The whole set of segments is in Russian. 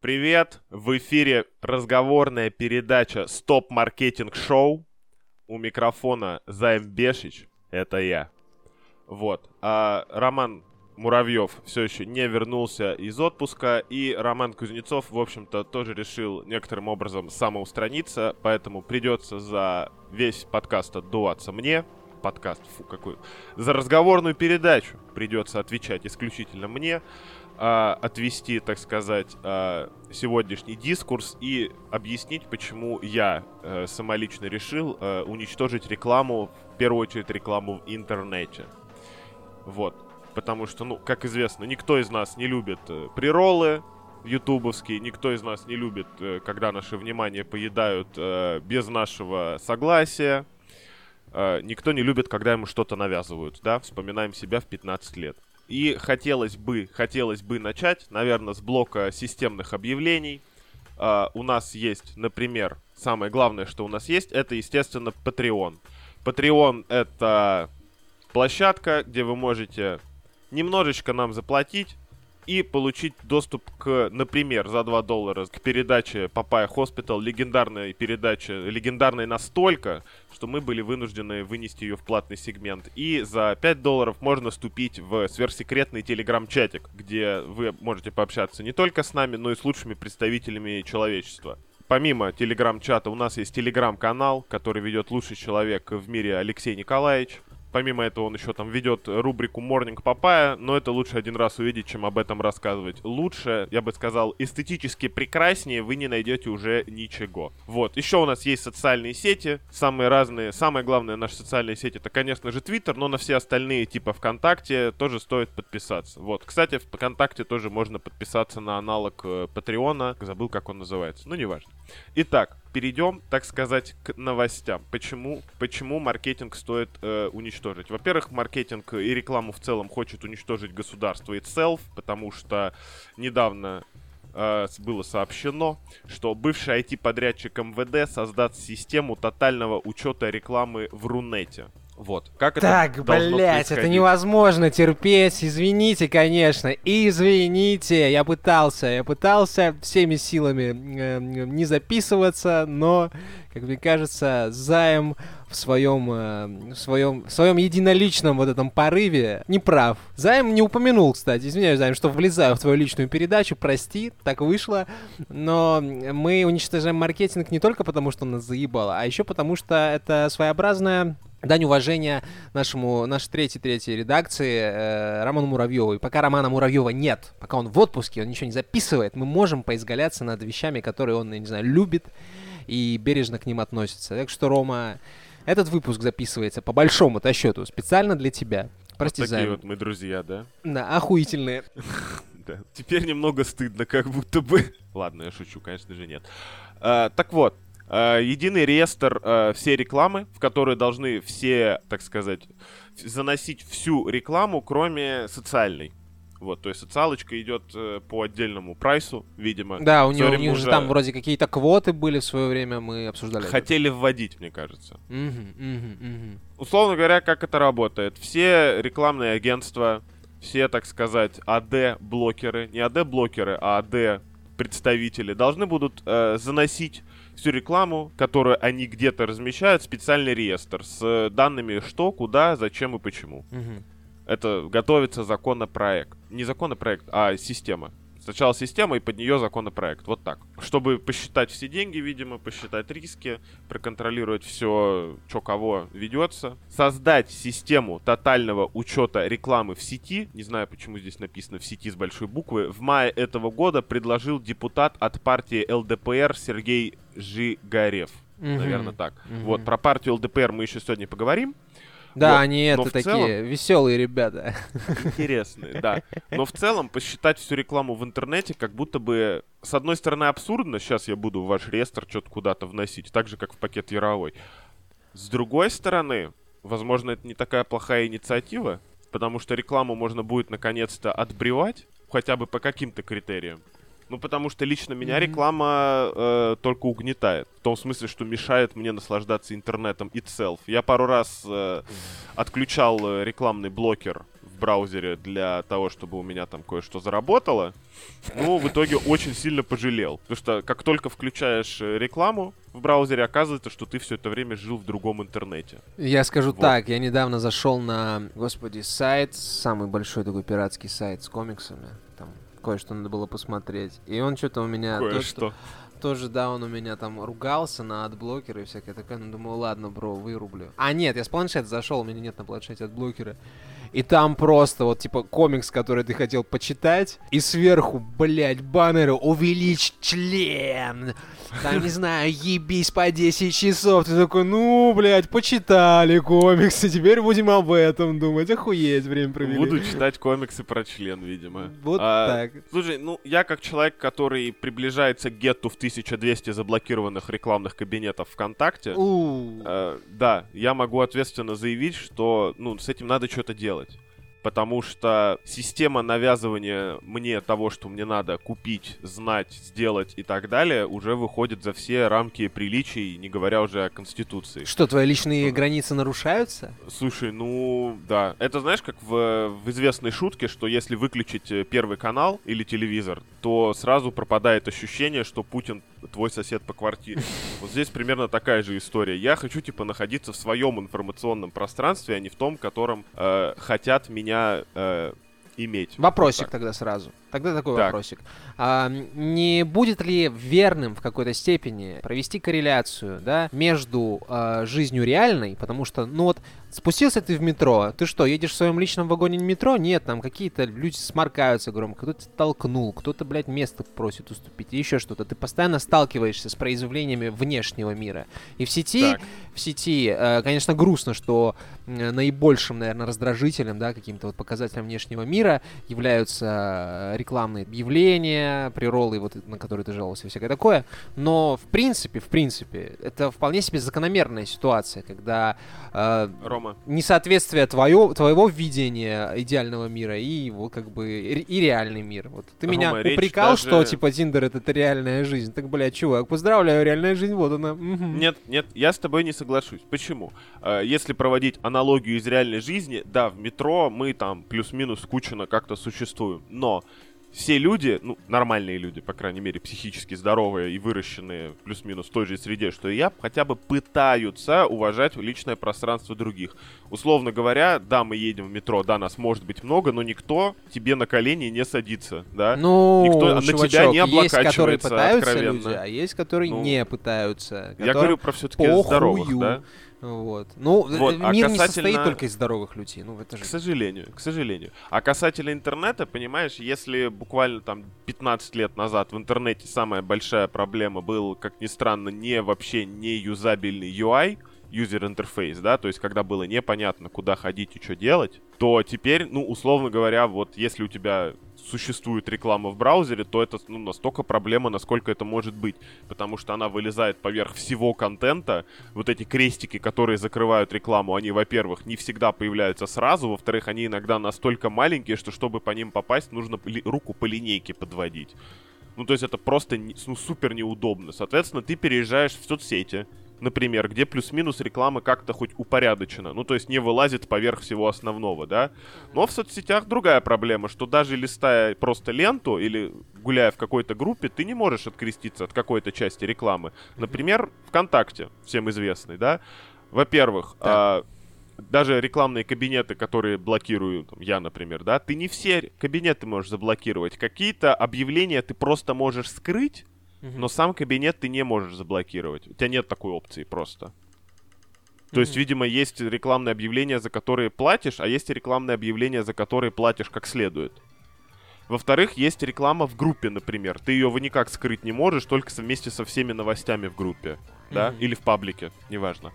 Привет! В эфире разговорная передача Стоп Маркетинг Шоу. У микрофона Займ Бешич. Это я. Вот. А Роман Муравьев все еще не вернулся из отпуска, и Роман Кузнецов, в общем-то, тоже решил некоторым образом самоустраниться, поэтому придется за весь подкаст отдуваться мне. Подкаст, фу, какой. За разговорную передачу придется отвечать исключительно мне, а, отвести, так сказать, а, сегодняшний дискурс и объяснить, почему я а, самолично решил а, уничтожить рекламу, в первую очередь рекламу в интернете. Вот потому что, ну, как известно, никто из нас не любит э, приролы ютубовские, никто из нас не любит, когда наше внимание поедают э, без нашего согласия, э, никто не любит, когда ему что-то навязывают, да, вспоминаем себя в 15 лет. И хотелось бы, хотелось бы начать, наверное, с блока системных объявлений. Uh, у нас есть, например, самое главное, что у нас есть, это, естественно, Patreon. Patreon — это площадка, где вы можете немножечко нам заплатить и получить доступ к, например, за 2 доллара к передаче Папая Hospital, легендарной передаче, легендарной настолько, что мы были вынуждены вынести ее в платный сегмент. И за 5 долларов можно вступить в сверхсекретный телеграм-чатик, где вы можете пообщаться не только с нами, но и с лучшими представителями человечества. Помимо телеграм-чата у нас есть телеграм-канал, который ведет лучший человек в мире Алексей Николаевич. Помимо этого он еще там ведет рубрику Morning Papaya, но это лучше один раз увидеть, чем об этом рассказывать. Лучше, я бы сказал, эстетически прекраснее вы не найдете уже ничего. Вот, еще у нас есть социальные сети, самые разные. Самое главное наши социальные сети это, конечно же, Twitter, но на все остальные, типа ВКонтакте, тоже стоит подписаться. Вот, кстати, в ВКонтакте тоже можно подписаться на аналог э, Патреона, забыл, как он называется, ну неважно. Итак, перейдем, так сказать, к новостям. Почему, почему маркетинг стоит э, уничтожить? Во-первых, маркетинг и рекламу в целом хочет уничтожить государство itself, потому что недавно э, было сообщено, что бывший IT-подрядчик МВД создаст систему тотального учета рекламы в Рунете. Вот. Как так, это блять, это невозможно терпеть. Извините, конечно. Извините. Я пытался, я пытался всеми силами э, не записываться, но, как мне кажется, займ в своем, э, в своем, в своем единоличном вот этом порыве не прав. Займ не упомянул, кстати, извиняюсь, Займ, что влезаю в твою личную передачу, прости, так вышло, но мы уничтожаем маркетинг не только потому, что он нас заебало, а еще потому, что это своеобразная дань уважения нашему, нашей третьей-третьей редакции э, Роману Муравьеву. И пока Романа Муравьева нет, пока он в отпуске, он ничего не записывает, мы можем поизгаляться над вещами, которые он, я не знаю, любит и бережно к ним относится. Так что, Рома, этот выпуск записывается по большому-то счету специально для тебя. Прости, вот такие Займ. вот мы друзья, да? Да, охуительные. Да. Теперь немного стыдно, как будто бы. Ладно, я шучу, конечно же, нет. А, так вот, а, единый реестр а, все рекламы, в которые должны все, так сказать, заносить всю рекламу, кроме социальной. Вот, то есть социалочка идет э, по отдельному прайсу, видимо. Да, у, него, у них же уже там вроде какие-то квоты были в свое время, мы обсуждали. это. Хотели вводить, мне кажется. Мгм, мгм, мгм. Условно говоря, как это работает? Все рекламные агентства, все, так сказать, АД-блокеры, не АД-блокеры, а АД-представители должны будут э, заносить всю рекламу, которую они где-то размещают, в специальный реестр с данными что, куда, зачем и почему. Мгм. Это готовится законопроект. Не законопроект, а система. Сначала система и под нее законопроект. Вот так. Чтобы посчитать все деньги, видимо, посчитать риски, проконтролировать все, что кого ведется. Создать систему тотального учета рекламы в сети. Не знаю, почему здесь написано в сети с большой буквы. В мае этого года предложил депутат от партии ЛДПР Сергей Жигарев. Мгм. Наверное, так. Мгм. Вот, про партию ЛДПР мы еще сегодня поговорим. Да, Вот, они но это такие целом- веселые ребята. Интересные, да. Но в целом посчитать всю рекламу в интернете как будто бы, с одной стороны, абсурдно. Сейчас я буду в ваш реестр что-то куда-то вносить, так же, как в пакет Яровой. С другой стороны, возможно, это не такая плохая инициатива, потому что рекламу можно будет наконец-то отбревать, хотя бы по каким-то критериям. Ну, потому что лично меня mm-hmm. реклама э, только угнетает. В том смысле, что мешает мне наслаждаться интернетом itself. Я пару раз э, отключал э, рекламный блокер в браузере для того, чтобы у меня там кое-что заработало. Ну, в итоге очень сильно пожалел. Потому что как только включаешь э, рекламу в браузере, оказывается, что ты все это время жил в другом интернете. Я скажу вот. так, я недавно зашел на, господи, сайт, самый большой такой пиратский сайт с комиксами кое-что надо было посмотреть. И он что-то у меня... Кое-что. Тоже, да, он у меня там ругался на адблокеры и всякое такое. Ну, думаю, ладно, бро, вырублю. А, нет, я с планшета зашел, у меня нет на планшете адблокера. И там просто вот, типа, комикс, который ты хотел почитать, и сверху, блядь, баннеры «Увеличь член!» Там, не знаю, ебись по 10 часов. Ты такой, ну, блядь, почитали комиксы, теперь будем об этом думать. Охуеть, время провели. Буду читать комиксы про член, видимо. Вот а, так. Слушай, ну, я как человек, который приближается к гетту в 1200 заблокированных рекламных кабинетов ВКонтакте, э, да, я могу ответственно заявить, что, ну, с этим надо что-то делать потому что система навязывания мне того, что мне надо купить, знать, сделать и так далее, уже выходит за все рамки приличий, не говоря уже о Конституции. Что, твои личные что? границы нарушаются? Слушай, ну да. Это знаешь, как в, в известной шутке, что если выключить э, первый канал или телевизор, то сразу пропадает ощущение, что Путин твой сосед по квартире. Вот здесь примерно такая же история. Я хочу, типа, находиться в своем информационном пространстве, а не в том, котором э, хотят меня э, иметь. Вопросик вот тогда сразу. Тогда такой так. вопросик. А, не будет ли верным в какой-то степени провести корреляцию да, между а, жизнью реальной, потому что, ну вот, Спустился ты в метро, ты что, едешь в своем личном вагоне метро? Нет, там какие-то люди сморкаются громко, кто-то толкнул, кто-то, блядь, место просит уступить, еще что-то. Ты постоянно сталкиваешься с произведениями внешнего мира. И в сети, так. в сети, э, конечно, грустно, что э, наибольшим, наверное, раздражителем, да, каким-то вот показателем внешнего мира являются э, рекламные объявления, приролы, вот на которые ты жаловался, и всякое такое. Но, в принципе, в принципе, это вполне себе закономерная ситуация, когда... Э, Рома. Несоответствие твое, твоего видения идеального мира и его как бы и реальный мир. Вот ты Рома, меня упрекал, даже... что типа Тиндер это, реальная жизнь. Так, блядь, чувак, поздравляю, реальная жизнь, вот она. Нет, нет, я с тобой не соглашусь. Почему? Э, если проводить аналогию из реальной жизни, да, в метро мы там плюс-минус скучно как-то существуем, но все люди, ну, нормальные люди, по крайней мере, психически здоровые и выращенные плюс-минус в той же среде, что и я, хотя бы пытаются уважать личное пространство других. Условно говоря, да, мы едем в метро, да, нас может быть много, но никто тебе на колени не садится, да? Ну, никто чувачок, на тебя не облокачивается есть, которые пытаются откровенно. люди, а есть, которые ну, не пытаются. Я говорю про все-таки здоровых, да? Вот. Ну, э, вот. А мир касательно... не состоит только из здоровых людей. Ну, это же... К сожалению, к сожалению. А касательно интернета, понимаешь, если буквально там 15 лет назад в интернете самая большая проблема был, как ни странно, не вообще не юзабельный UI, user интерфейс, да, то есть когда было непонятно, куда ходить и что делать, то теперь, ну, условно говоря, вот если у тебя существует реклама в браузере, то это ну, настолько проблема, насколько это может быть. Потому что она вылезает поверх всего контента. Вот эти крестики, которые закрывают рекламу, они, во-первых, не всегда появляются сразу. Во-вторых, они иногда настолько маленькие, что чтобы по ним попасть, нужно руку по линейке подводить. Ну, то есть это просто ну, супер неудобно. Соответственно, ты переезжаешь в соцсети, например, где плюс-минус реклама как-то хоть упорядочена, ну, то есть не вылазит поверх всего основного, да. Но в соцсетях другая проблема, что даже листая просто ленту или гуляя в какой-то группе, ты не можешь откреститься от какой-то части рекламы. Например, ВКонтакте, всем известный, да. Во-первых, а, даже рекламные кабинеты, которые блокирую, там, я, например, да, ты не все кабинеты можешь заблокировать. Какие-то объявления ты просто можешь скрыть, но сам кабинет ты не можешь заблокировать. У тебя нет такой опции просто. То есть, видимо, есть рекламные объявления, за которые платишь, а есть рекламные объявления, за которые платишь как следует. Во-вторых, есть реклама в группе, например. Ты ее вы никак скрыть не можешь, только вместе со всеми новостями в группе, да, mm-hmm. или в паблике, неважно.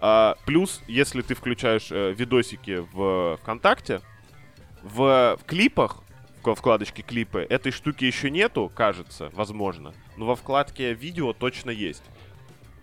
А, плюс, если ты включаешь э, видосики в ВКонтакте, в, в клипах во вкладочке клипы. Этой штуки еще нету, кажется, возможно. Но во вкладке видео точно есть.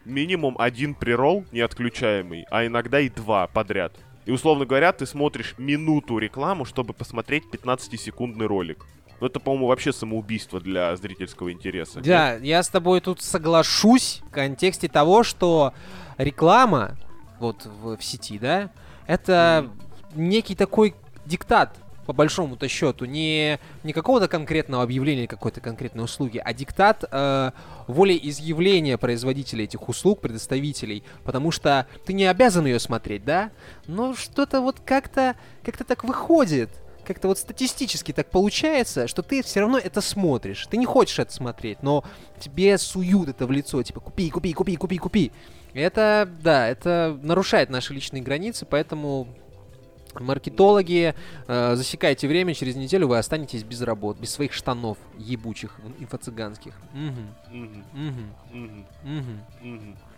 Минимум один прирол неотключаемый, а иногда и два подряд. И условно говоря, ты смотришь минуту рекламу, чтобы посмотреть 15-секундный ролик. Ну, это, по-моему, вообще самоубийство для зрительского интереса. Да, я с тобой тут соглашусь в контексте того, что реклама вот в, в сети, да, это mm. некий такой диктат по большому-то счету, не, не какого-то конкретного объявления какой-то конкретной услуги, а диктат э, волеизъявления производителей этих услуг, предоставителей, потому что ты не обязан ее смотреть, да? Но что-то вот как-то как-то так выходит, как-то вот статистически так получается, что ты все равно это смотришь. Ты не хочешь это смотреть, но тебе суют это в лицо, типа купи, купи, купи, купи, купи. Это, да, это нарушает наши личные границы, поэтому Маркетологи, э, засекайте время, через неделю вы останетесь без работ, без своих штанов ебучих, инфо-цыганских.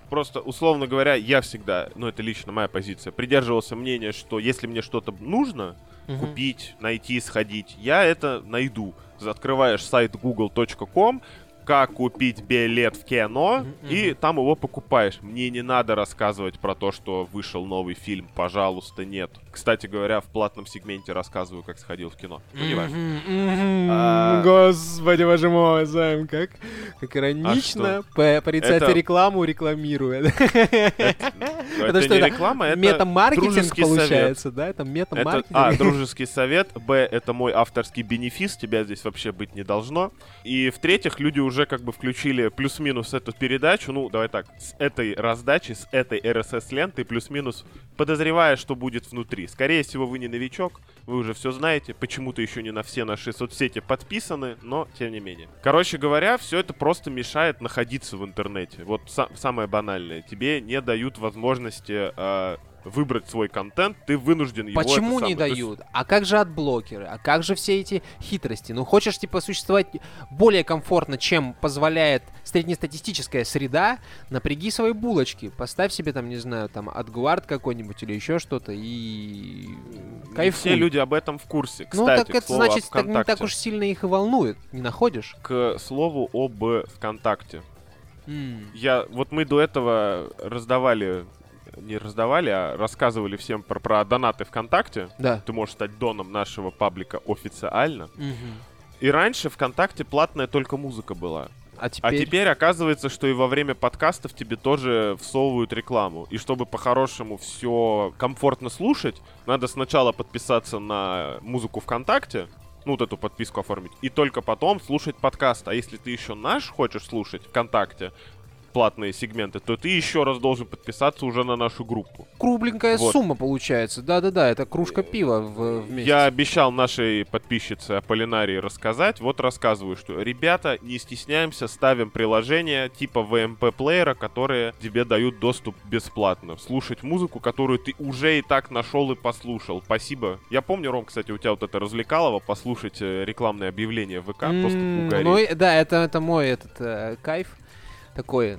Просто, условно говоря, я всегда, ну это лично моя позиция, придерживался мнения, что если мне что-то нужно, угу. купить, найти, сходить, я это найду. Открываешь сайт google.com, как купить билет в кино, mm-hmm. и там его покупаешь. Мне не надо рассказывать про то, что вышел новый фильм, пожалуйста, нет. Кстати говоря, в платном сегменте рассказываю, как сходил в кино. Ну, не важно. Mm-hmm. А... Господи, боже мой, Займ, как, как иронично а порицать это... рекламу, рекламируя. Это, это не реклама, это метамаркетинг получается, да? Это метамаркетинг. А, дружеский совет. Б, это мой авторский бенефис, тебя здесь вообще быть не должно. И в-третьих, люди уже как бы включили плюс-минус эту передачу, ну, давай так, с этой раздачи, с этой RSS-ленты, плюс-минус, подозревая, что будет внутри. Скорее всего, вы не новичок, вы уже все знаете, почему-то еще не на все наши соцсети подписаны, но тем не менее. Короче говоря, все это просто мешает находиться в интернете. Вот са- самое банальное. Тебе не дают возможности э, выбрать свой контент, ты вынужден его... Почему не дают? А как же адблокеры? А как же все эти хитрости? Ну, хочешь, типа, существовать более комфортно, чем позволяет среднестатистическая среда, напряги свои булочки. Поставь себе там, не знаю, там, AdGuard какой-нибудь или еще что-то и... Кайфуй. Все люди об этом в курсе. Кстати, ну, так это, к слову, значит, так, не так уж сильно их и волнует. Не находишь? К слову об ВКонтакте. Mm. Я, вот мы до этого раздавали не раздавали, а рассказывали всем про, про донаты ВКонтакте. Да. Ты можешь стать доном нашего паблика официально. Угу. И раньше ВКонтакте платная только музыка была. А теперь... а теперь оказывается, что и во время подкастов тебе тоже всовывают рекламу. И чтобы по-хорошему все комфортно слушать, надо сначала подписаться на музыку ВКонтакте, ну, вот эту подписку оформить, и только потом слушать подкаст. А если ты еще наш хочешь слушать ВКонтакте, платные сегменты, то ты еще раз должен подписаться уже на нашу группу. Кругленькая вот. сумма получается. Да-да-да, это кружка пива в, в месяц. Я обещал нашей подписчице Аполлинарии рассказать. Вот рассказываю, что ребята, не стесняемся, ставим приложения типа VMP-плеера, которые тебе дают доступ бесплатно. Слушать музыку, которую ты уже и так нашел и послушал. Спасибо. Я помню, Ром, кстати, у тебя вот это развлекалово послушать э, рекламное объявление в ВК, mm, просто угореть. Ну, да, это, это мой этот э, кайф такой,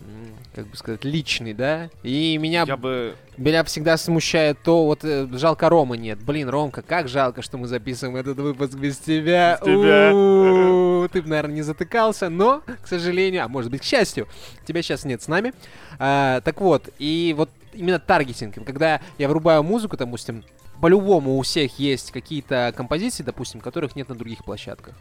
как бы сказать, личный, да. И меня, я бы... меня всегда смущает то, вот э, жалко Рома нет. Блин, Ромка, как жалко, что мы записываем этот выпуск без тебя. Без тебя. Ты бы, наверное, не затыкался, но, к сожалению, а может быть, к счастью, тебя сейчас нет с нами. А, так вот, и вот именно таргетинг, когда я врубаю музыку, допустим, по-любому у всех есть какие-то композиции, допустим, которых нет на других площадках.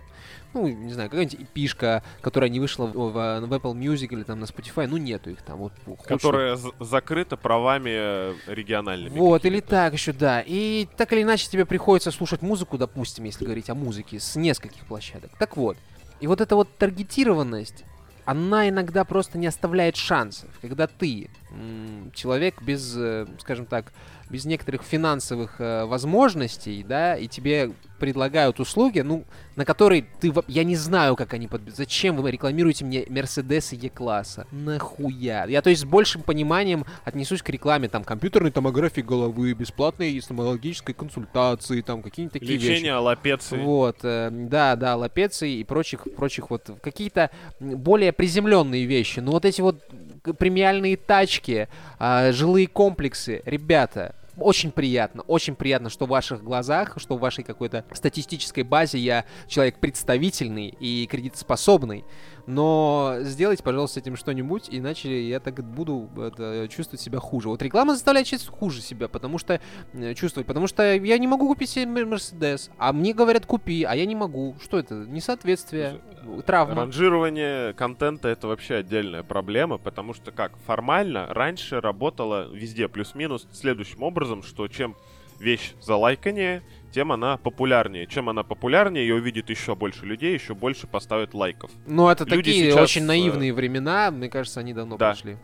Ну, не знаю, какая-нибудь эпишка, которая не вышла в, в, в Apple Music или там на Spotify, ну нету их там. Вот, которая хочешь... закрыта правами региональными. Вот, или так еще, да. И так или иначе тебе приходится слушать музыку, допустим, если говорить о музыке, с нескольких площадок. Так вот, и вот эта вот таргетированность, она иногда просто не оставляет шансов. Когда ты, человек без, э, скажем так, без некоторых финансовых э, возможностей, да, и тебе предлагают услуги, ну, на которые ты... Я не знаю, как они... Под... Зачем вы рекламируете мне Мерседесы Е-класса? Нахуя? Я, то есть, с большим пониманием отнесусь к рекламе, там, компьютерной томографии головы, бесплатной стоматологической консультации, там, какие-нибудь такие Лечение вещи. аллопеции. Вот, э, да, да, аллопеции и прочих, прочих вот, какие-то более приземленные вещи. Но вот эти вот премиальные тачки, э, жилые комплексы, ребята, очень приятно, очень приятно, что в ваших глазах, что в вашей какой-то статистической базе я человек представительный и кредитоспособный. Но сделайте, пожалуйста, с этим что-нибудь, иначе я так буду это, чувствовать себя хуже. Вот реклама заставляет чувствовать хуже себя, потому что э, чувствовать, потому что я не могу купить себе Мерседес, а мне говорят купи, а я не могу. Что это? Несоответствие, травма. Ранжирование контента это вообще отдельная проблема, потому что как формально раньше работало везде плюс-минус следующим образом, что чем вещь за лайкание, тем она популярнее. Чем она популярнее, ее увидит еще больше людей, еще больше поставят лайков. Ну, это люди такие сейчас, очень наивные времена, мне кажется, они давно да. прошли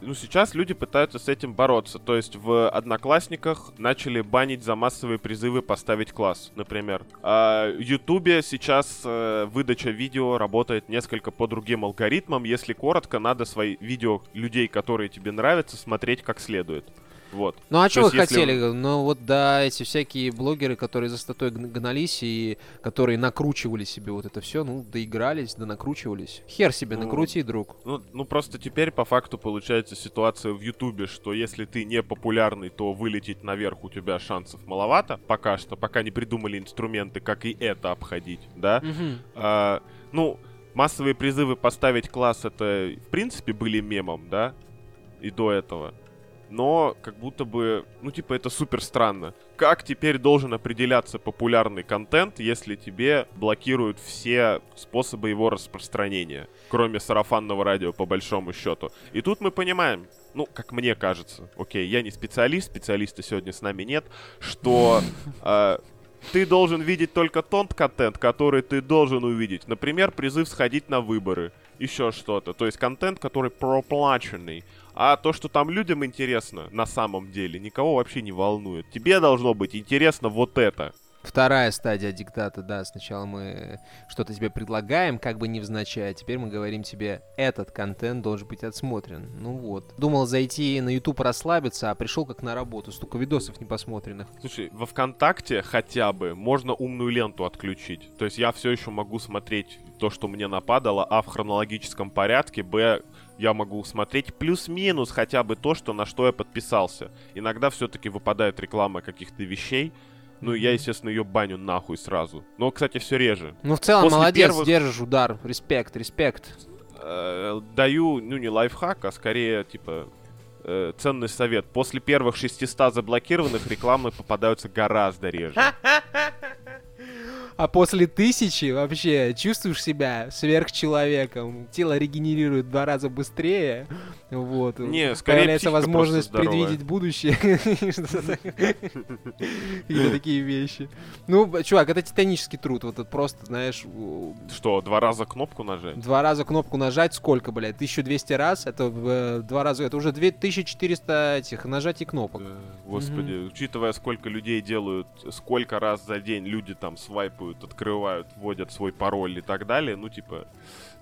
ну, сейчас люди пытаются с этим бороться. То есть в Одноклассниках начали банить за массовые призывы поставить класс, например. А в Ютубе сейчас э, выдача видео работает несколько по другим алгоритмам. Если коротко, надо свои видео людей, которые тебе нравятся, смотреть как следует. Вот. Ну а что вы если... хотели? Ну вот да, эти всякие блогеры, которые за статой гнались и которые накручивали себе вот это все, ну доигрались, да накручивались. Хер себе ну, накрути, друг. Ну, ну просто теперь по факту получается ситуация в Ютубе, что если ты не популярный, то вылететь наверх у тебя шансов маловато пока что, пока не придумали инструменты, как и это обходить, да? Угу. А, ну, массовые призывы поставить класс это в принципе были мемом, да? И до этого но как будто бы, ну типа это супер странно. Как теперь должен определяться популярный контент, если тебе блокируют все способы его распространения, кроме сарафанного радио по большому счету? И тут мы понимаем, ну, как мне кажется, окей, я не специалист, специалиста сегодня с нами нет, что э, ты должен видеть только тот контент, который ты должен увидеть. Например, призыв сходить на выборы, еще что-то. То есть контент, который проплаченный. А то, что там людям интересно на самом деле, никого вообще не волнует. Тебе должно быть интересно вот это. Вторая стадия диктата, да, сначала мы что-то тебе предлагаем, как бы невзначай, а теперь мы говорим тебе, этот контент должен быть отсмотрен. Ну вот. Думал зайти на YouTube расслабиться, а пришел как на работу, столько видосов непосмотренных. Слушай, во ВКонтакте хотя бы можно умную ленту отключить. То есть я все еще могу смотреть то, что мне нападало, а в хронологическом порядке, б, я могу смотреть плюс-минус хотя бы то, что на что я подписался. Иногда все-таки выпадает реклама каких-то вещей, ну, я, естественно, ее баню нахуй сразу. Но, кстати, все реже. Ну, в целом, После молодец, первых... держишь удар. Респект, респект. Э, даю, ну, не лайфхак, а скорее, типа, э, ценный совет. После первых 600 заблокированных рекламы попадаются гораздо реже. а после тысячи вообще чувствуешь себя сверхчеловеком. Тело регенерирует в два раза быстрее. Вот. Не, скорее Появляется возможность предвидеть будущее. Или такие вещи. Ну, чувак, это титанический труд. Вот это просто, знаешь... Что, два раза кнопку нажать? Два раза кнопку нажать, сколько, блядь? 1200 раз? Это в два раза... Это уже 2400 этих нажатий кнопок. Господи, учитывая, сколько людей делают, сколько раз за день люди там свайпают скачивают, открывают, вводят свой пароль и так далее, ну, типа,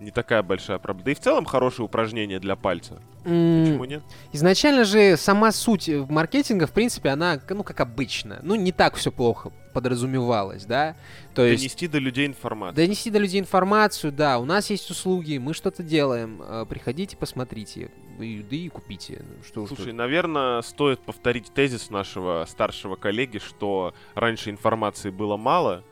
не такая большая проблема. Да и в целом хорошее упражнение для пальца. Mm. Почему нет? Изначально же сама суть маркетинга, в принципе, она, ну, как обычно. Ну, не так все плохо подразумевалось, да? То Донести есть... Донести до людей информацию. Донести до людей информацию, да. У нас есть услуги, мы что-то делаем. Э, приходите, посмотрите. И, да и купите. Ну, что Слушай, что... наверное, стоит повторить тезис нашего старшего коллеги, что раньше информации было мало,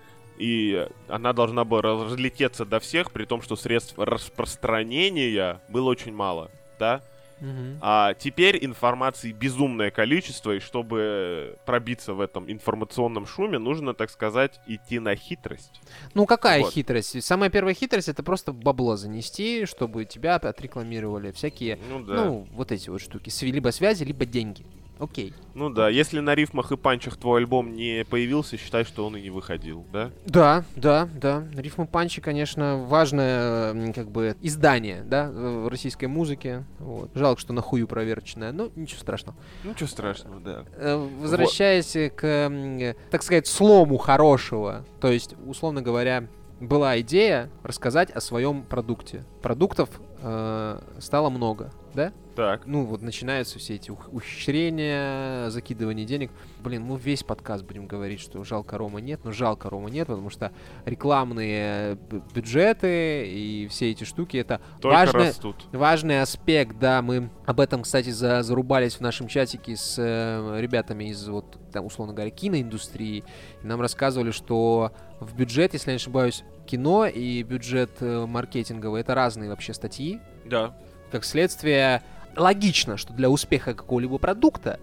и она должна была разлететься до всех, при том, что средств распространения было очень мало, да? Угу. А теперь информации безумное количество, и чтобы пробиться в этом информационном шуме, нужно, так сказать, идти на хитрость. Ну, какая вот. хитрость? Самая первая хитрость это просто бабло занести, чтобы тебя отрекламировали. Всякие, ну, да. ну вот эти вот штуки. Либо связи, либо деньги. Окей. Ну да, если на рифмах и панчах твой альбом не появился, считай, что он и не выходил, да? Да, да, да. Рифмы панчи, конечно, важное как бы издание, да, в российской музыке. Вот. Жалко, что на хую проверочное, но ничего страшного. Ничего страшного, да. Э, возвращаясь вот. к, так сказать, слому хорошего, то есть, условно говоря, была идея рассказать о своем продукте. Продуктов э, стало много, да? Так. Ну, вот начинаются все эти ухищрения, закидывание денег. Блин, мы весь подкаст будем говорить, что жалко Рома нет, но жалко Рома нет, потому что рекламные бюджеты и все эти штуки это важный, важный аспект, да, мы об этом, кстати, за, зарубались в нашем чатике с э, ребятами из, вот, там, условно говоря, киноиндустрии, и нам рассказывали, что в бюджет, если я не ошибаюсь, кино и бюджет э, маркетинговый это разные вообще статьи. Да. Как следствие, логично, что для успеха какого-либо продукта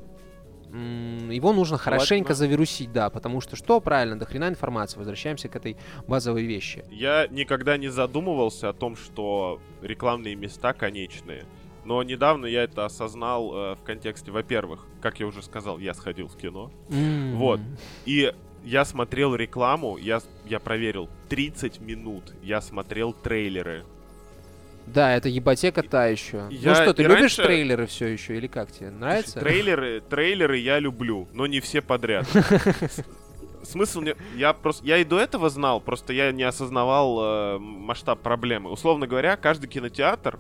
его нужно хорошенько завирусить, да, потому что что правильно, до хрена информации, возвращаемся к этой базовой вещи. Я никогда не задумывался о том, что рекламные места конечные. Но недавно я это осознал э, в контексте, во-первых, как я уже сказал, я сходил в кино. М. Вот. И я смотрел рекламу, я, я проверил 30 минут, я смотрел трейлеры. Да, это ебатека та еще. Я ну что, ты любишь раньше- трейлеры все еще или как тебе? Нравится? Трейлеры, трейлеры я люблю, но не все подряд. Смысл не... Я просто... Я и до этого знал, просто я не осознавал э, масштаб проблемы. Условно говоря, каждый кинотеатр,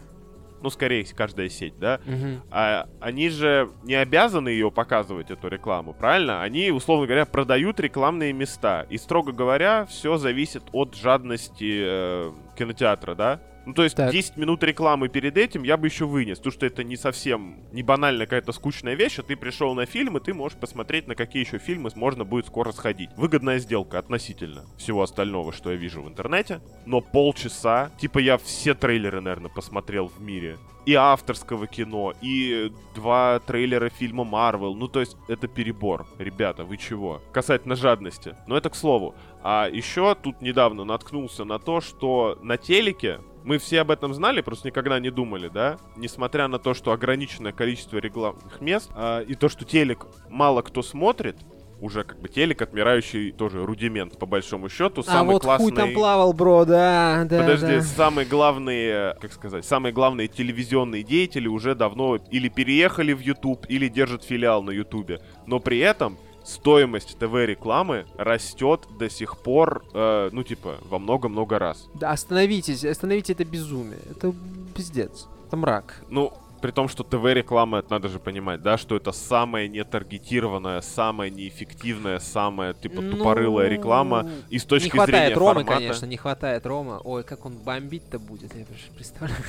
ну, скорее, каждая сеть, да, Мгм. а, они же не обязаны ее показывать, эту рекламу, правильно? Они, условно говоря, продают рекламные места. И, строго говоря, все зависит от жадности э, кинотеатра, да? Ну, то есть Так. 10 минут рекламы перед этим я бы еще вынес, потому что это не совсем, не банальная какая-то скучная вещь, а ты пришел на фильм, и ты можешь посмотреть, на какие еще фильмы можно будет скоро сходить. Выгодная сделка относительно всего остального, что я вижу в интернете. Но полчаса, типа я все трейлеры, наверное, посмотрел в мире. И авторского кино, и два трейлера фильма Марвел. Ну, то есть, это перебор. Ребята, вы чего? Касательно жадности. Но это к слову. А еще тут недавно наткнулся на то, что на телеке мы все об этом знали, просто никогда не думали, да? Несмотря на то, что ограниченное количество рекламных мест, а, и то, что телек мало кто смотрит, уже как бы телек, отмирающий тоже рудимент, по большому счету. А Самый вот классный... хуй там плавал, бро, да, да, Подожди, да. самые главные, как сказать, самые главные телевизионные деятели уже давно или переехали в YouTube, или держат филиал на YouTube. Но при этом стоимость ТВ-рекламы растет до сих пор, э, ну, типа, во много-много раз. Да, остановитесь, остановите это безумие. Это пиздец. Это мрак. Ну, при том, что ТВ-реклама, это надо же понимать, да, что это самая нетаргетированная, самая неэффективная, самая, типа, тупорылая Ну, реклама. И с точки не хватает зрения Ромы, формата... конечно, не хватает Рома. Ой, как он бомбить-то будет, я даже представляю.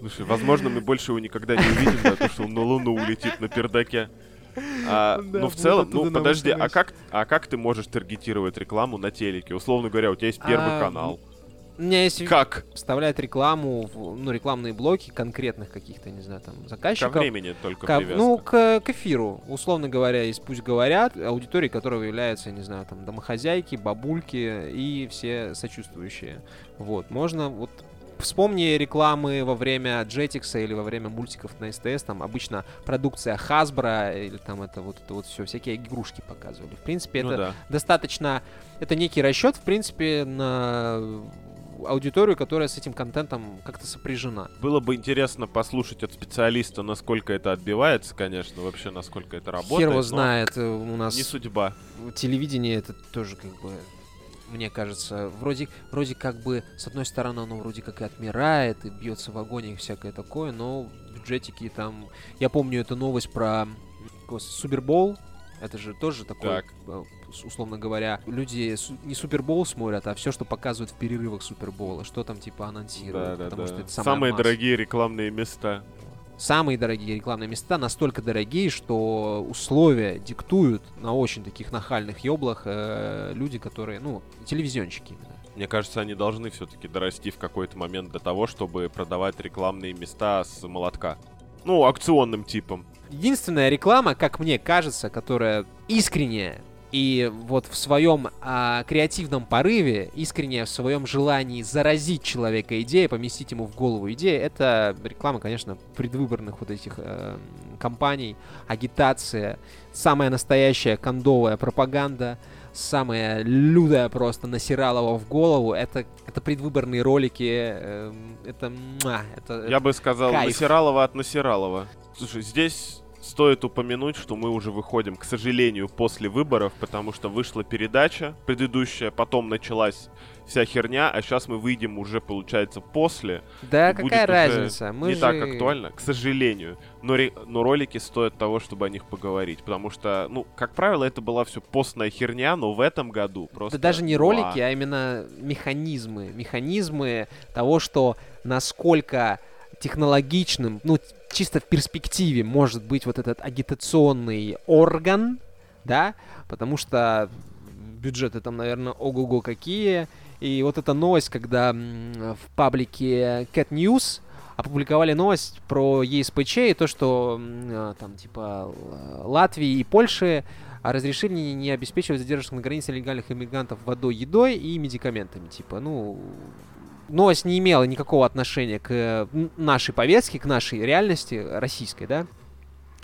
Слушай, возможно, мы больше его никогда не увидим, потому что он на Луну улетит на пердаке. А, Да, ну, в целом, ну, подожди, а как, а как ты можешь таргетировать рекламу на телеке? Условно говоря, у тебя есть первый А, канал. У меня есть Как? вставляет рекламу, в, ну, рекламные блоки конкретных каких-то, не знаю, там, Ко заказчиков. времени только Ко- привязка. ну, к, к эфиру. Условно говоря, есть пусть говорят, аудитории которого являются, не знаю, там, домохозяйки, бабульки и все сочувствующие. Вот. Можно вот Вспомни рекламы во время Jetix или во время мультиков на СТС, там обычно продукция Hasbro или там это вот это вот все, всякие игрушки показывали. В принципе, Ну это да. достаточно, это некий расчет, в принципе, на аудиторию, которая с этим контентом как-то сопряжена. Было бы интересно послушать от специалиста, насколько это отбивается, конечно, вообще, насколько это работает. Хер его знает, э, у нас Не судьба. телевидение это тоже как бы мне кажется, вроде, вроде как бы, с одной стороны, оно вроде как и отмирает, и бьется в огонь и всякое такое, но бюджетики там... Я помню эту новость про гос- Супербол, это же тоже такой, Так. э, условно говоря, люди не Супербол смотрят, а все, что показывают в перерывах Супербола, что там типа анонсируют, Да, да, потому да. что это Самые масса. дорогие рекламные места. Самые дорогие рекламные места настолько дорогие, что условия диктуют на очень таких нахальных еблах э, люди, которые, ну, телевизионщики именно. Мне кажется, они должны все-таки дорасти в какой-то момент до того, чтобы продавать рекламные места с молотка. Ну, акционным типом. Единственная реклама, как мне кажется, которая искренняя и вот в своем а, креативном порыве, искренне в своем желании заразить человека идеей, поместить ему в голову идею, это реклама, конечно, предвыборных вот этих э, кампаний, агитация, самая настоящая кондовая пропаганда, самая лютая просто насиралова в голову, это, это предвыборные ролики, эм, это, это Я бы сказал, кайф. Насиралова от Насиралова. Слушай, здесь стоит упомянуть, что мы уже выходим, к сожалению, после выборов, потому что вышла передача предыдущая, потом началась вся херня, а сейчас мы выйдем уже, получается, после. Да, какая разница? Мы не же... так актуально, к сожалению. Но, ре- но ролики стоят того, чтобы о них поговорить. Потому что, ну, как правило, это была все постная херня, но в этом году просто... Да даже не ролики, а именно механизмы. Механизмы того, что насколько технологичным, ну, чисто в перспективе может быть вот этот агитационный орган, да, потому что бюджеты там, наверное, ого-го какие, И вот эта новость, когда в паблике Cat News опубликовали новость про ЕСПЧ и то, что а, там типа Латвии и Польши разрешили не- обеспечивать задержанных на границе нелегальных иммигрантов водой, едой и медикаментами. Типа, ну, новость не имела никакого отношения к э, нашей повестке, к нашей реальности российской, да?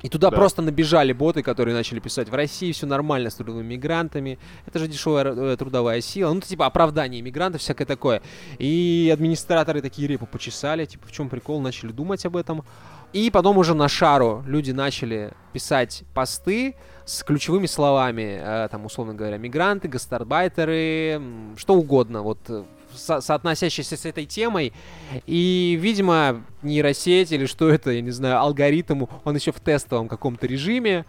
И туда Да. просто набежали боты, которые начали писать в России все нормально с трудовыми мигрантами. Это же дешевая э, трудовая сила. Ну, типа оправдание мигрантов, всякое такое. И администраторы такие репу почесали, типа, в чем прикол, начали думать об этом. И потом уже на шару люди начали писать посты с ключевыми словами, э, там, условно говоря, мигранты, гастарбайтеры, что угодно, вот со- соотносящиеся с этой темой. И, видимо, нейросеть или что это, я не знаю, алгоритм, он еще в тестовом каком-то режиме.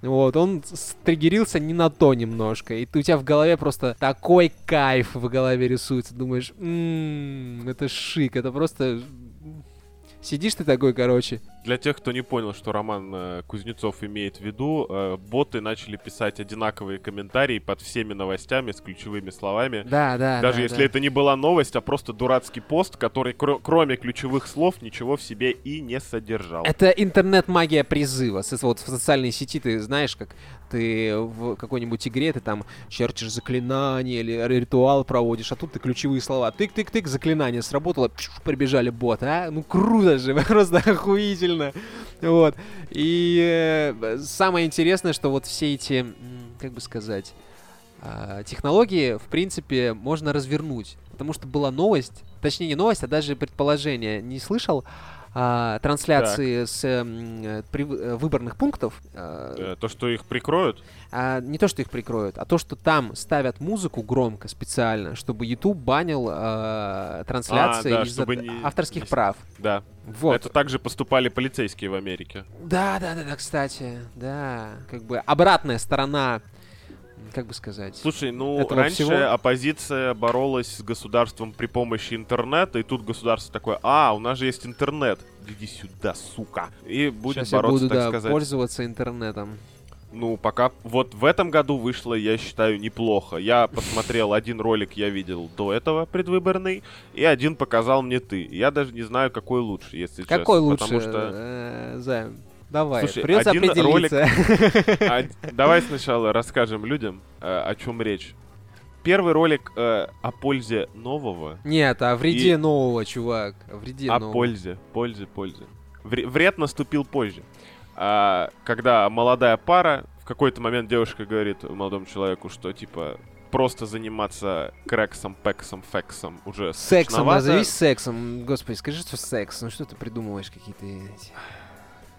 Вот, он стригерился не на то немножко. И ты, у тебя в голове просто такой кайф в голове рисуется. Думаешь, «М, это шик, это просто... Сидишь ты такой, короче. Для тех, кто не понял, что Роман э, Кузнецов имеет в виду, э, боты начали писать одинаковые комментарии под всеми новостями с ключевыми словами. Да, да. Даже да, если да. это не была новость, а просто дурацкий пост, который кро- кроме ключевых слов ничего в себе и не содержал. Это интернет-магия призыва. Со- Вот в социальной сети ты знаешь, как ты в какой-нибудь игре ты там черчишь заклинание или ритуал проводишь, а тут ты ключевые слова. Тык-тык-тык, заклинание сработало, пш, прибежали боты, а? Ну круто же, просто охуительно. Вот. И э, самое интересное, что вот все эти, как бы сказать, а, технологии, в принципе, можно развернуть. Потому что была новость, точнее не новость, а даже предположение. Не слышал а, трансляции с эм, э, при- э, выборных пунктов. а, Э, То, что их прикроют, а, не то, что их прикроют, а то, что там ставят музыку громко специально, чтобы YouTube банил а, трансляции да, из-за не- авторских не с- прав. да. Вот. Это также поступали полицейские в Америке. Да, да, да, да, кстати, да. Как бы обратная сторона, как бы сказать. Слушай, ну раньше всего? оппозиция боролась с государством при помощи интернета, и тут государство такое, а, у нас же есть интернет. Иди сюда, сука. И будет Сейчас я бороться, буду, так да, сказать. пользоваться интернетом. Ну, пока вот в этом году вышло, я считаю, неплохо. Я посмотрел один ролик, я видел до этого предвыборный, и один показал мне ты. Я даже не знаю, какой лучше, если честно. Какой лучше, Потому что... э, Займ? Давай, Слушай, придется один определиться. А, давай сначала расскажем людям, э, о чем речь. Первый ролик э, о пользе нового. Нет, о вреде И- нового, чувак. О вреде О нового. пользе, пользе, пользе. Вре- Вред наступил позже. А, когда молодая пара, в какой-то момент девушка говорит молодому человеку, что типа просто заниматься крексом, пексом, фексом уже Сексом, скучновато. назовись сексом. Господи, скажи, что секс. Ну что ты придумываешь какие-то.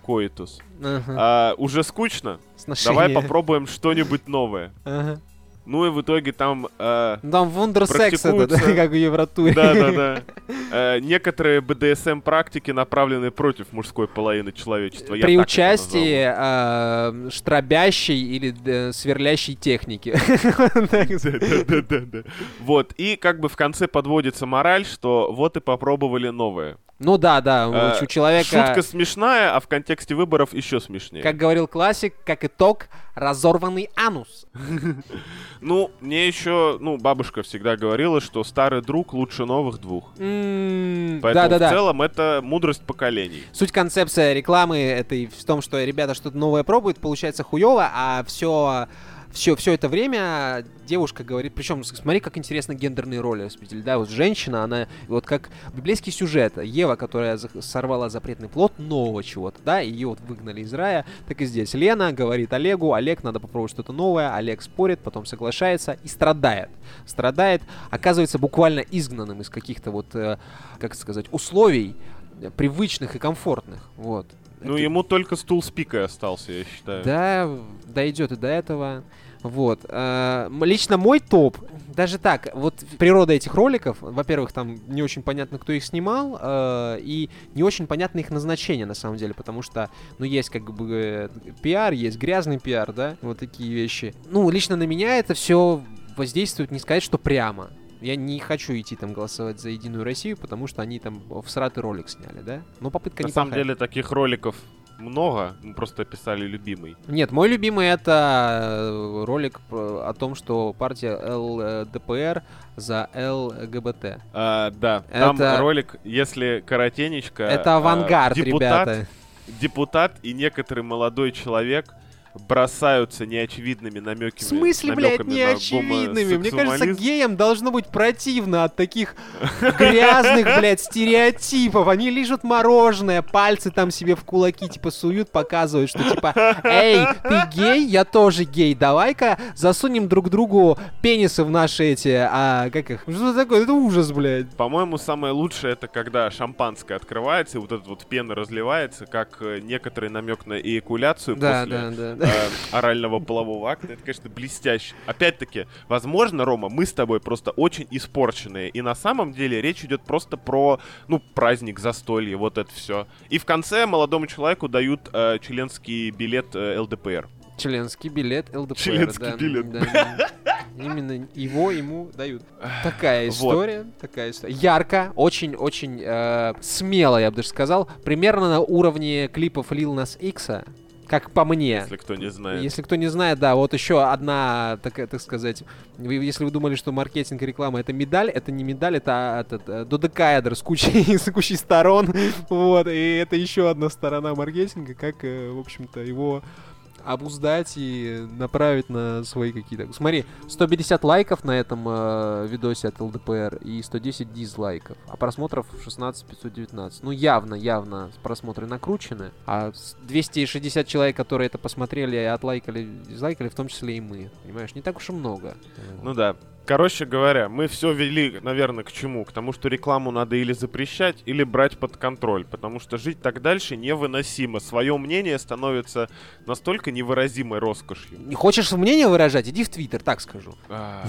Коитус. Ага, А, уже скучно? сношения. Давай попробуем что-нибудь новое. Ага. Ну и в итоге там э, Там вундерсекс это, Практикуется. как в Евротуре. Да, да, да. Э, Некоторые БДСМ практики направлены против мужской половины человечества. При участии а, штробящей или э, сверлящей техники. Так назову. Да, да, да, да. Вот, и как бы в конце подводится мораль, что вот и попробовали новое. Ну да, да, Э, у человека, Шутка смешная, а в контексте выборов еще смешнее. как говорил классик, как итог, разорванный анус. Ну, мне еще, ну, бабушка всегда говорила, что старый друг лучше новых двух. М, Поэтому в целом это мудрость поколений. Суть концепция рекламы этой в том, что ребята что-то новое пробуют, получается хуево, а все все, все это время девушка говорит, причем смотри, как интересно гендерные роли распределили, да, вот женщина, она, вот как библейский сюжет, Ева, которая сорвала запретный плод нового чего-то, да, ее вот выгнали из рая, так и здесь. Лена говорит Олегу, Олег, надо попробовать что-то новое, Олег спорит, потом соглашается и страдает. Страдает, оказывается буквально изгнанным из каких-то вот, э, как сказать, условий, э, привычных и комфортных, вот. Ну, Это- ему только стул с пикой остался, я считаю. да, дойдет и до этого. Вот. Э, Лично мой топ, даже так, вот природа этих роликов, во-первых, там не очень понятно, кто их снимал, э, и не очень понятно их назначение, на самом деле, потому что, ну, есть как бы э, пиар, есть грязный пиар, да, вот такие вещи. Ну, лично на меня это все воздействует, не сказать, что прямо. Я не хочу идти там голосовать за Единую Россию, потому что они там всратый ролик сняли, да? Но попытка На не самом деле таких роликов много, мы просто описали любимый. Нет, мой любимый это э, ролик о том, что партия ЛДПР за ЛГБТ. А, да, там Это- ролик, если коротенечко... Это а, авангард, депутат, ребята. Депутат и некоторый молодой человек бросаются неочевидными намеками. В смысле, блядь, неочевидными? Мне кажется, геям должно быть противно от таких грязных, блядь, стереотипов. Они лижут мороженое, пальцы там себе в кулаки, типа, суют, показывают, что, типа, эй, ты гей? Я тоже гей. Давай-ка засунем друг другу пенисы в наши эти, а, как их? Что такое? Это ужас, блядь. По-моему, самое лучшее это когда шампанское открывается, и вот эта вот пена разливается, как э, некоторый намек на эякуляцию Да, после да, да, орального полового акта. Это, конечно, блестяще. Опять-таки, возможно, Рома, мы с тобой просто очень испорченные. И на самом деле речь идет просто про, ну, праздник, застолье, вот это все. И в конце молодому человеку дают э, членский билет э, ЛДПР. Членский билет ЛДПР. Членский да, билет. да. Именно его ему дают. Такая Вот. история, такая история. Ярко, очень-очень э, смело, я бы даже сказал. Примерно на уровне клипов Lil Nas X, как по мне. Если кто не знает. Если кто не знает, да, вот еще одна, такая, так сказать, вы, если вы думали, что маркетинг и реклама это медаль, это не медаль, это а, этот, э, додекаэдр с кучей, с кучей сторон, вот, и это еще одна сторона маркетинга, как, э, в общем-то, его обуздать и направить на свои какие-то... Смотри, 150 лайков на этом э, видосе от ЛДПР и 110 дизлайков, а просмотров 16 519. Ну, явно, явно просмотры накручены, а с- 260 человек, которые это посмотрели и отлайкали, дизлайкали, в том числе и мы. Понимаешь, не так уж и много. Ну да. Короче говоря, мы все вели, наверное, к чему? К тому, что рекламу надо или запрещать, или брать под контроль. Потому что жить так дальше невыносимо. Свое мнение становится настолько невыразимой роскошью. Не хочешь мнение выражать? Иди в Твиттер, так скажу. А.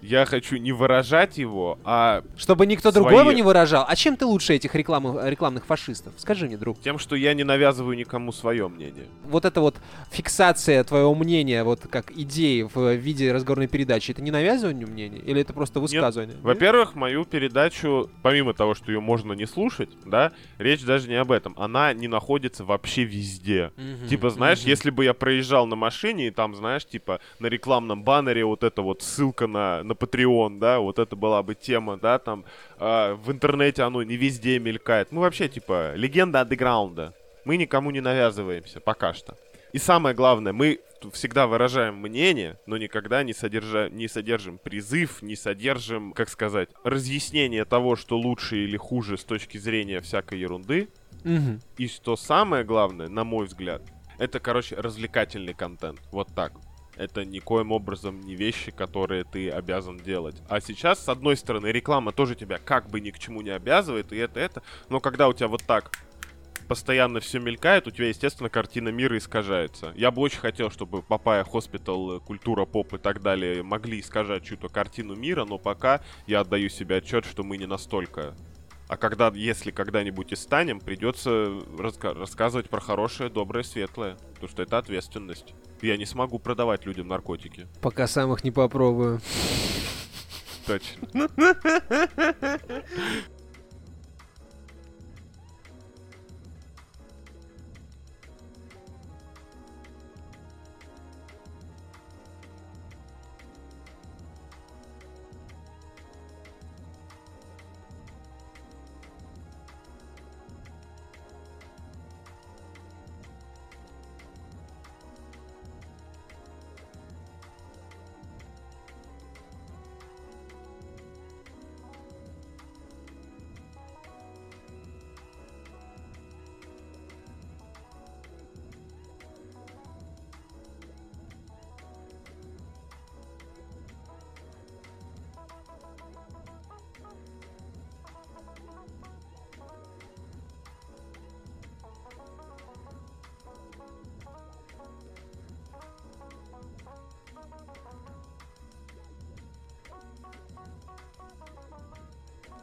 Я хочу не выражать его, а Чтобы никто другой его не выражал. А чем ты лучше этих рекламных, фашистов? Скажи мне, друг. тем, что я не навязываю никому свое мнение. Вот эта вот фиксация твоего мнения, вот как идеи в виде разговорной передачи, это не навязывание мнения? Или это просто высказывание? Во-первых, мою передачу, помимо того, что ее можно не слушать, да, речь даже не об этом. Она не находится вообще везде. Мгм, Типа, знаешь, мгм. если бы я проезжал на машине, и там, знаешь, типа, на рекламном баннере вот эта вот ссылка на, на Patreon, да, вот это была бы тема, да, там, а, в интернете оно не везде мелькает. Ну, вообще, типа, легенда андеграунда. Мы никому не навязываемся, пока что. И самое главное, мы всегда выражаем мнение, но никогда не, содержа... не содержим призыв, не содержим, как сказать, разъяснение того, что лучше или хуже с точки зрения всякой ерунды. Мгм. И что самое главное, на мой взгляд, это, короче, развлекательный контент. Вот так. Это никоим образом не вещи, которые ты обязан делать. А сейчас, с одной стороны, реклама тоже тебя как бы ни к чему не обязывает, и это, это. Но когда у тебя вот так постоянно все мелькает, у тебя, естественно, картина мира искажается. Я бы очень хотел, чтобы Papaya Hospital, Культура Поп и так далее могли искажать чью-то картину мира, но пока я отдаю себе отчет, что мы не настолько а когда, если когда-нибудь и станем, придется раска- рассказывать про хорошее, доброе, светлое. Потому что это ответственность. Я не смогу продавать людям наркотики. Пока сам их не попробую. Точно.